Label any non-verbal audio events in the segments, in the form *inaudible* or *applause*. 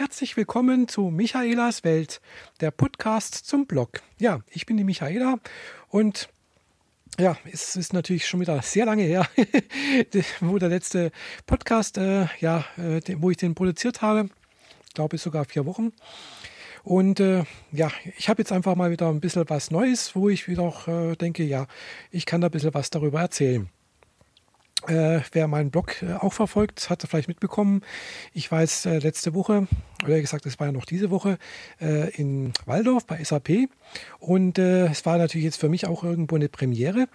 Herzlich willkommen zu Michaelas Welt, der Podcast zum Blog. Ja, ich bin die Michaela und ja, es ist natürlich schon wieder sehr lange her, *laughs* wo der letzte Podcast, äh, ja, äh, wo ich den produziert habe. Ich glaube sogar vier Wochen. Und äh, ja, ich habe jetzt einfach mal wieder ein bisschen was Neues, wo ich wieder auch äh, denke, ja, ich kann da ein bisschen was darüber erzählen. Äh, wer meinen Blog äh, auch verfolgt, hat vielleicht mitbekommen. Ich war jetzt äh, letzte Woche, oder gesagt, es war ja noch diese Woche, äh, in Waldorf bei SAP. Und äh, es war natürlich jetzt für mich auch irgendwo eine Premiere,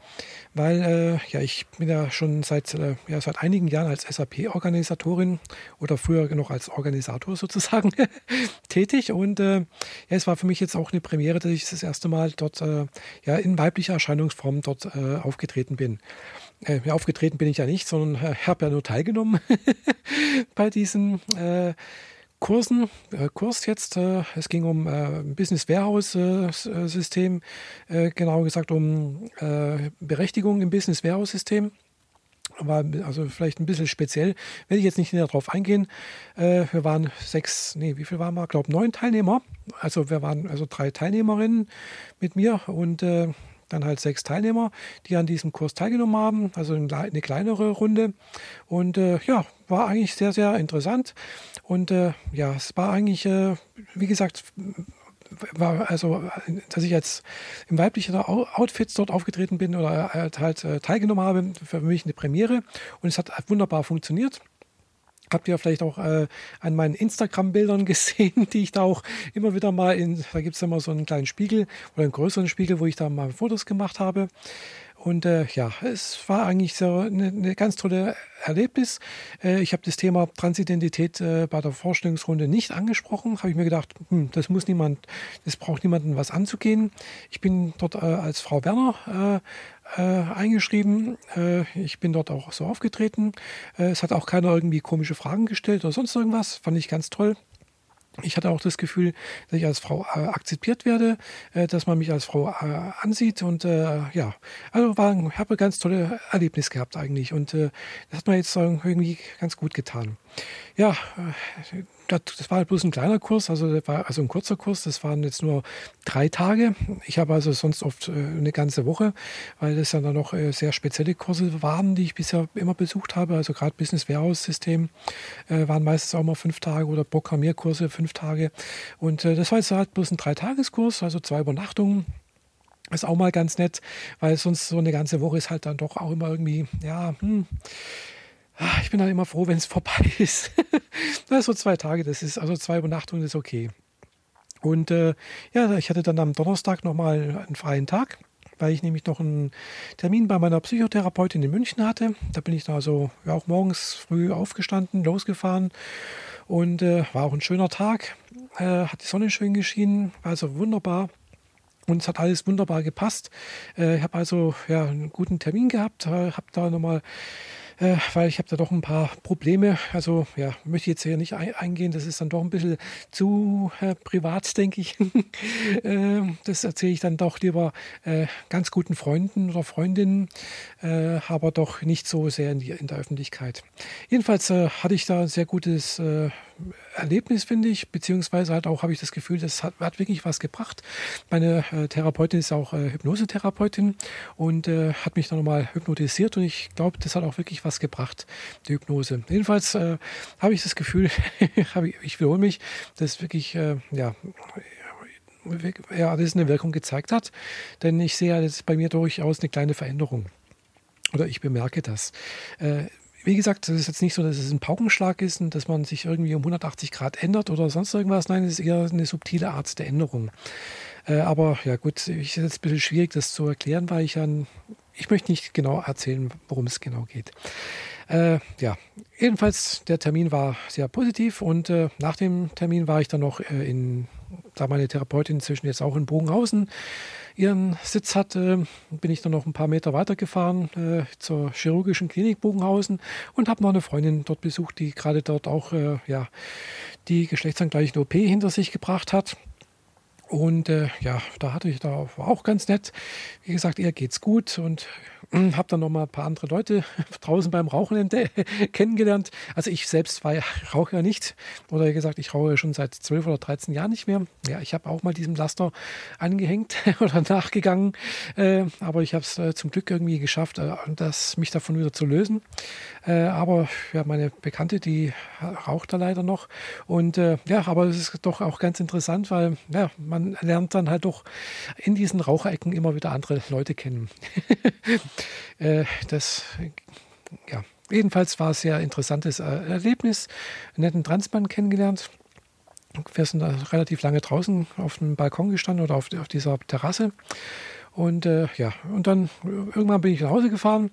weil äh, ja, ich bin ja schon seit, ja, seit einigen Jahren als SAP-Organisatorin oder früher noch als Organisator *laughs* sozusagen *laughs* tätig. Und ja, es war für mich jetzt auch eine Premiere, dass ich das erste Mal dort ja, in weiblicher Erscheinungsform dort aufgetreten bin äh, aufgetreten bin ich ja nicht, sondern äh, habe ja nur teilgenommen *laughs* bei diesen äh, Kursen. Äh, Kurs jetzt, äh, es ging um äh, Business Warehouse System, genauer gesagt um Berechtigung im Business Warehouse System war also vielleicht ein bisschen speziell, werde ich jetzt nicht näher drauf eingehen. Äh, wir waren sechs, nee, wie viel waren wir? Ich glaube neun Teilnehmer. Also wir waren also drei Teilnehmerinnen mit mir und äh, dann halt sechs Teilnehmer, die an diesem Kurs teilgenommen haben, also eine kleinere Runde. Und äh, ja, war eigentlich sehr, sehr interessant. Und äh, ja, es war eigentlich, äh, wie gesagt, war also, dass ich jetzt im weiblichen Outfit dort aufgetreten bin oder halt, halt teilgenommen habe, für mich eine Premiere. Und es hat wunderbar funktioniert. Habt ihr vielleicht auch äh, an meinen Instagram-Bildern *laughs* gesehen, die ich da auch immer wieder mal in, da gibt es immer so einen kleinen Spiegel oder einen größeren Spiegel, wo ich da mal Fotos gemacht habe. Und äh, ja, es war eigentlich so eine, eine ganz tolle Erlebnis. Äh, ich habe das Thema Transidentität äh, bei der Vorstellungsrunde nicht angesprochen. Habe ich mir gedacht, hm, das muss niemand, das braucht niemanden was anzugehen. Ich bin dort äh, als Frau Werner äh, eingeschrieben. Äh, ich bin dort auch so aufgetreten. es hat auch keiner irgendwie komische Fragen gestellt oder sonst irgendwas. Fand ich ganz toll. Ich hatte auch das Gefühl, dass ich als Frau äh, akzeptiert werde, äh, dass man mich als Frau äh, ansieht und äh, ja, also war, habe ein ganz tolles Erlebnis gehabt eigentlich und äh, das hat mir jetzt irgendwie ganz gut getan. Ja, das war halt bloß ein kleiner Kurs, also also ein kurzer Kurs, das waren jetzt nur drei Tage. Ich habe also sonst oft äh, eine ganze Woche, weil das ja dann noch äh, sehr spezielle Kurse waren, die ich bisher immer besucht habe. Also gerade Business Warehouse System äh, waren meistens auch mal fünf Tage oder Programmierkurse fünf Tage. Und das war jetzt halt bloß ein Dreitageskurs, also zwei Übernachtungen. Ist auch mal ganz nett, weil sonst so eine ganze Woche ist halt dann doch auch immer irgendwie, ja, hm, ich bin dann immer froh, wenn es vorbei *laughs* ist. so zwei Tage, das ist, also zwei Übernachtungen ist okay. Und äh, ja, ich hatte dann am Donnerstag nochmal einen freien Tag, weil ich nämlich noch einen Termin bei meiner Psychotherapeutin in München hatte. Da bin ich da also ja, auch morgens früh aufgestanden, losgefahren und äh, war auch ein schöner Tag. Äh, hat die Sonne schön geschienen, war also wunderbar. Und es hat alles wunderbar gepasst. Äh, ich habe also ja, einen guten Termin gehabt, äh, habe da nochmal äh, weil ich habe da doch ein paar Probleme. Also ja, möchte jetzt hier nicht eingehen, das ist dann doch ein bisschen zu äh, privat, denke ich. *laughs* äh, das erzähle ich dann doch lieber äh, ganz guten Freunden oder Freundinnen, äh, aber doch nicht so sehr in, die, in der Öffentlichkeit. Jedenfalls äh, hatte ich da ein sehr gutes Erlebnis, finde ich, beziehungsweise halt auch habe ich das Gefühl, das hat, hat wirklich was gebracht. Meine äh, Therapeutin ist auch äh, Hypnosetherapeutin und äh, hat mich dann nochmal hypnotisiert und ich glaube, das hat auch wirklich was gebracht, die Hypnose. Jedenfalls äh, habe ich das Gefühl, *laughs* ich, ich wiederhole mich, dass wirklich, äh, ja, ja, das eine Wirkung gezeigt hat, denn ich sehe jetzt bei mir durchaus eine kleine Veränderung. Oder ich bemerke das. Wie gesagt, es ist jetzt nicht so, dass es ein Paukenschlag ist und dass man sich irgendwie um 180 Grad ändert oder sonst irgendwas. Nein, es ist eher eine subtile Art der Änderung. Äh, aber ja gut, es ist jetzt ein bisschen schwierig, das zu erklären, weil ich dann, ich möchte nicht genau erzählen, worum es genau geht. Äh, ja, jedenfalls, der Termin war sehr positiv und äh, nach dem Termin war ich dann noch äh, in, da meine Therapeutin inzwischen jetzt auch in Bogenhausen ihren Sitz hatte, bin ich dann noch ein paar Meter weitergefahren äh, zur chirurgischen Klinik Bogenhausen und habe noch eine Freundin dort besucht, die gerade dort auch äh, ja, die geschlechtsangleichende OP hinter sich gebracht hat. Und äh, ja, da hatte ich da auch ganz nett. Wie gesagt, ihr geht's gut und habe dann noch mal ein paar andere Leute *laughs* draußen beim Rauchen *laughs* kennengelernt. Also ich selbst war *laughs* rauche ja nicht. Oder wie gesagt, ich rauche schon seit 12 oder 13 Jahren nicht mehr. Ja, ich habe auch mal diesem Laster angehängt oder nachgegangen. Äh, aber ich habe es äh, zum Glück irgendwie geschafft, äh, das, mich davon wieder zu lösen. Äh, aber ja, meine Bekannte, die raucht da leider noch. Und äh, ja, aber es ist doch auch ganz interessant, weil ja, man lernt dann halt doch in diesen Raucherecken immer wieder andere Leute kennen. Äh, das, ja, jedenfalls war es ein sehr interessantes Erlebnis. Einen netten Transmann kennengelernt. Wir sind relativ lange draußen auf dem Balkon gestanden oder auf, auf dieser Terrasse. Und äh, ja, und dann irgendwann bin ich nach Hause gefahren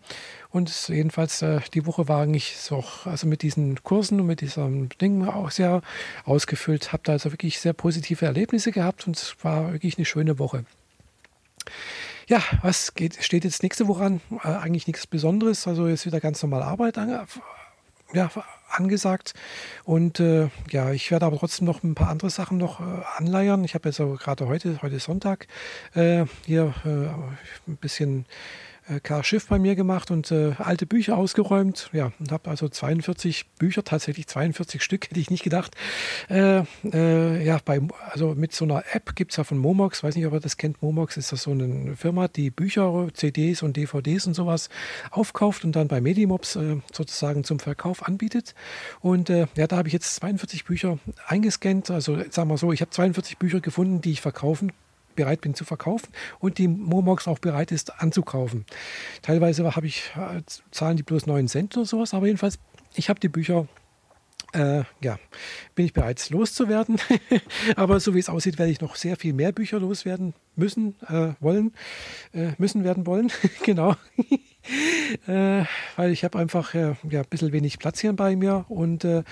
und jedenfalls äh, die Woche war eigentlich so, also mit diesen Kursen und mit diesem Ding auch sehr ausgefüllt. Habe da also wirklich sehr positive Erlebnisse gehabt und es war wirklich eine schöne Woche. Ja, was geht, steht jetzt nächste Woche an? Äh, eigentlich nichts Besonderes. Also jetzt wieder ganz normal Arbeit an, ja, angesagt. Und äh, ja, ich werde aber trotzdem noch ein paar andere Sachen noch äh, anleiern. Ich habe jetzt also gerade heute, heute Sonntag, äh, hier äh, ein bisschen äh, Karl Schiff bei mir gemacht und äh, alte Bücher ausgeräumt. Ja, und habe also 42 Bücher, tatsächlich 42 Stück, hätte ich nicht gedacht. Äh, äh, ja, bei, also mit so einer App gibt es ja von Momox, weiß nicht, ob ihr das kennt. Momox ist das so eine Firma, die Bücher, CDs und DVDs und sowas aufkauft und dann bei Medimobs äh, sozusagen zum Verkauf anbietet. Und äh, ja, da habe ich jetzt 42 Bücher eingescannt. Also sagen wir so, ich habe 42 Bücher gefunden, die ich verkaufen bereit bin zu verkaufen und die Momox auch bereit ist anzukaufen. Teilweise habe ich äh, zahlen die bloß 9 Cent oder sowas, aber jedenfalls, ich habe die Bücher äh, ja, bin ich bereit loszuwerden. *laughs* Aber so wie es aussieht, werde ich noch sehr viel mehr Bücher loswerden müssen, äh, wollen, äh, müssen werden wollen. *laughs* genau. *laughs* weil ich habe einfach äh, ja, ein bisschen wenig Platz hier bei mir und äh,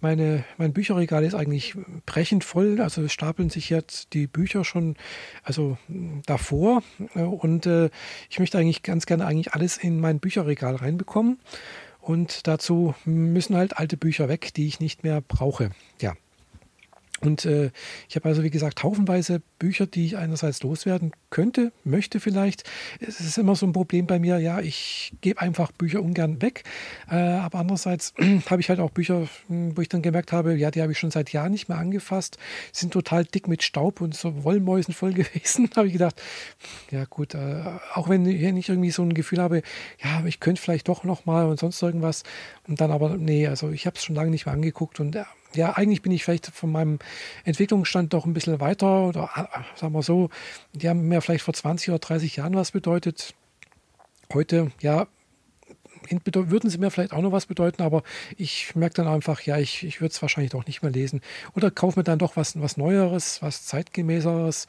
meine, mein Bücherregal ist eigentlich brechend voll. Also stapeln sich jetzt die Bücher schon also davor äh, und äh, ich möchte eigentlich ganz gerne eigentlich alles in mein Bücherregal reinbekommen. Und dazu müssen halt alte Bücher weg, die ich nicht mehr brauche. Ja, und äh, ich habe also, wie gesagt, haufenweise Bücher, die ich einerseits loswerden könnte, möchte vielleicht. Es ist immer so ein Problem bei mir, ja, ich gebe einfach Bücher ungern weg. Äh, aber andererseits *clears throat* habe ich halt auch Bücher, hm, wo ich dann gemerkt habe, ja, die habe ich schon seit Jahren nicht mehr angefasst, sind total dick mit Staub und so Wollmäusen voll *laughs* gewesen. habe ich gedacht, ja gut, äh, auch wenn ich irgendwie so ein Gefühl habe, ja, ich könnte vielleicht doch nochmal und sonst irgendwas. Und dann aber, nee, also ich habe es schon lange nicht mehr angeguckt und ja, eigentlich bin ich vielleicht von meinem Entwicklungsstand doch ein bisschen weiter oder äh, sagen wir so, die haben mir vielleicht vor 20 oder 30 Jahren was bedeutet. Heute, ja, würden sie mir vielleicht auch noch was bedeuten, aber ich merke dann einfach, ja, ich, ich würde es wahrscheinlich doch nicht mehr lesen. Oder kaufe mir dann doch was, was Neueres, was zeitgemäßeres.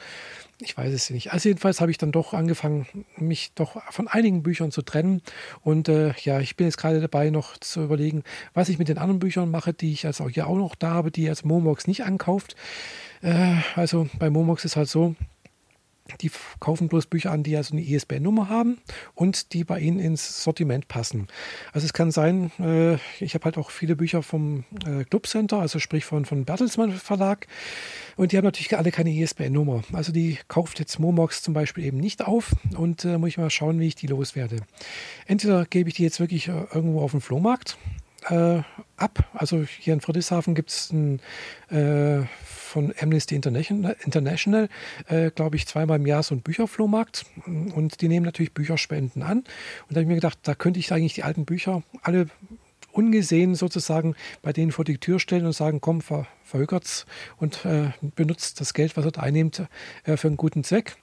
Ich weiß es nicht. Also jedenfalls habe ich dann doch angefangen, mich doch von einigen Büchern zu trennen. Und äh, ja, ich bin jetzt gerade dabei, noch zu überlegen, was ich mit den anderen Büchern mache, die ich also hier auch noch da habe, die jetzt Momox nicht ankauft. Äh, also bei Momox ist halt so, die kaufen bloß Bücher an, die also eine ISBN-Nummer haben und die bei ihnen ins Sortiment passen. Also es kann sein, äh, ich habe halt auch viele Bücher vom äh, Club Center, also sprich von, von Bertelsmann Verlag. Und die haben natürlich alle keine ISBN-Nummer. Also die kauft jetzt Momox zum Beispiel eben nicht auf und äh, muss ich mal schauen, wie ich die loswerde. Entweder gebe ich die jetzt wirklich äh, irgendwo auf dem Flohmarkt äh, ab. Also hier in Friedrichshafen gibt es äh, von Amnesty International, äh, glaube ich, zweimal im Jahr so ein Bücherflohmarkt. Und die nehmen natürlich Bücherspenden an. Und da habe ich mir gedacht, da könnte ich eigentlich die alten Bücher alle ungesehen sozusagen bei denen vor die Tür stellen und sagen, komm, ver, verhökert's und äh, benutzt das Geld, was er da einnimmt, äh, für einen guten Zweck.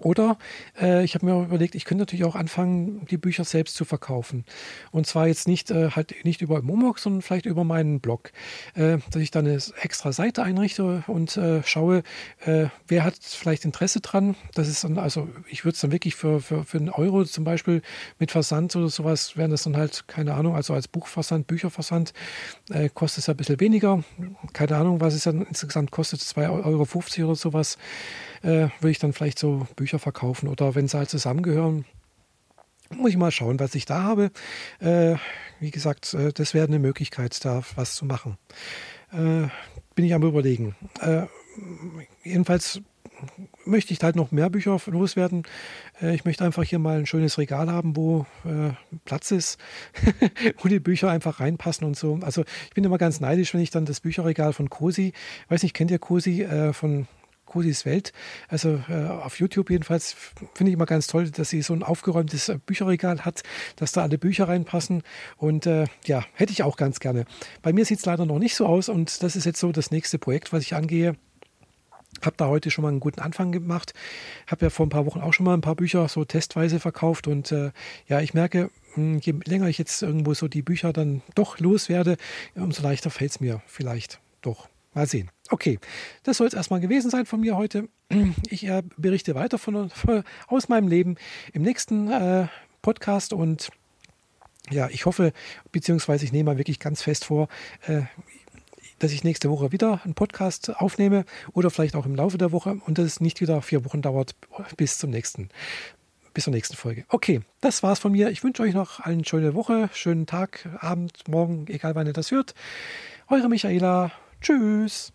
Oder äh, ich habe mir überlegt, ich könnte natürlich auch anfangen, die Bücher selbst zu verkaufen. Und zwar jetzt nicht äh, halt nicht über Momox, sondern vielleicht über meinen Blog. Äh, dass ich dann eine extra Seite einrichte und äh, schaue, äh, wer hat vielleicht Interesse dran. Das ist dann, also ich würde es dann wirklich für, für, für einen Euro zum Beispiel mit Versand oder sowas, wären das dann halt, keine Ahnung, also als Buchversand, Bücherversand, äh, kostet es ein bisschen weniger. Keine Ahnung, was es dann insgesamt kostet, 2,50 Euro oder sowas äh, würde ich dann vielleicht so Bücher verkaufen oder wenn sie halt zusammengehören, muss ich mal schauen, was ich da habe. Äh, wie gesagt, äh, das wäre eine Möglichkeit, da was zu machen. Äh, bin ich am Überlegen. Äh, jedenfalls möchte ich halt noch mehr Bücher loswerden. Äh, ich möchte einfach hier mal ein schönes Regal haben, wo äh, Platz ist, *laughs* wo die Bücher einfach reinpassen und so. Also ich bin immer ganz neidisch, wenn ich dann das Bücherregal von Cosi, weiß nicht, kennt ihr Cosi äh, von Cosis Welt. Also äh, auf YouTube jedenfalls finde ich immer ganz toll, dass sie so ein aufgeräumtes äh, Bücherregal hat, dass da alle Bücher reinpassen. Und äh, ja, hätte ich auch ganz gerne. Bei mir sieht es leider noch nicht so aus und das ist jetzt so das nächste Projekt, was ich angehe. Habe da heute schon mal einen guten Anfang gemacht. Habe ja vor ein paar Wochen auch schon mal ein paar Bücher so testweise verkauft. Und äh, ja, ich merke, hm, je länger ich jetzt irgendwo so die Bücher dann doch loswerde, umso leichter fällt es mir vielleicht doch. Mal sehen. Okay, das soll es erstmal gewesen sein von mir heute. *clears throat* Ich äh, berichte weiter von, von, aus meinem Leben im nächsten äh, Podcast und ja, ich hoffe, beziehungsweise ich nehme mal wirklich ganz fest vor, äh, dass ich nächste Woche wieder einen Podcast aufnehme oder vielleicht auch im Laufe der Woche und dass es nicht wieder vier Wochen dauert bis zum nächsten, bis zur nächsten Folge. Okay, das war's von mir. Ich wünsche euch noch eine schöne Woche, schönen Tag, Abend, Morgen, egal wann ihr das hört. Eure Michaela. Tschüss.